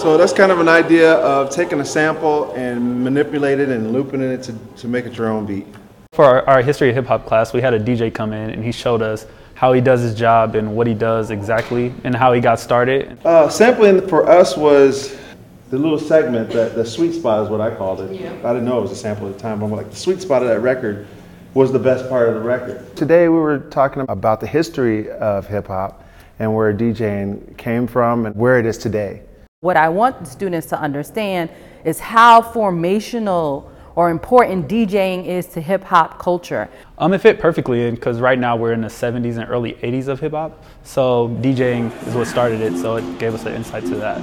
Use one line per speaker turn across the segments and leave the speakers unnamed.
So that's kind of an idea of taking a sample and manipulating it and looping it to, to make it your own beat.
For our, our history of hip hop class, we had a DJ come in and he showed us how he does his job and what he does exactly and how he got started.
Uh, sampling for us was the little segment that the sweet spot is what I called it. Yeah. I didn't know it was a sample at the time, but I'm like the sweet spot of that record was the best part of the record. Today we were talking about the history of hip hop and where DJing came from and where it is today.
What I want students to understand is how formational or important DJing is to hip hop culture.
Um, it fit perfectly in because right now we're in the 70s and early 80s of hip hop. So DJing is what started it, so it gave us an insight to that.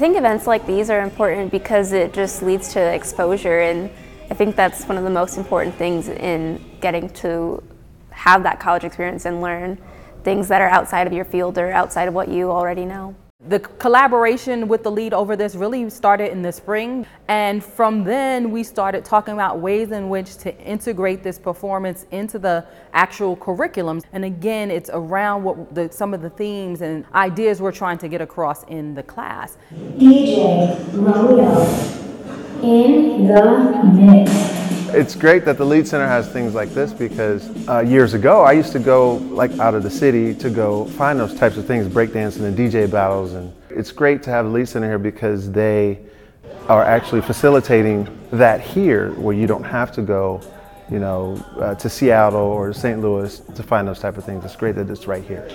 I think events like these are important because it just leads to exposure and I think that's one of the most important things in getting to have that college experience and learn things that are outside of your field or outside of what you already know.
The collaboration with the Lied over this really started in the spring, and from then we started talking about ways in which to integrate this performance into the actual curriculum. And again, it's around what the, some of the themes and ideas we're trying to get across in the class.
DJ Rodo in the mix.
It's great that the Lied Center has things like this because uh, years ago I used to go like out of the city to go find those types of things, breakdancing and DJ battles. And it's great to have the Lied Center here because they are actually facilitating that here where you don't have to go you know, uh, to Seattle or St. Louis to find those type of things. It's great that it's right here.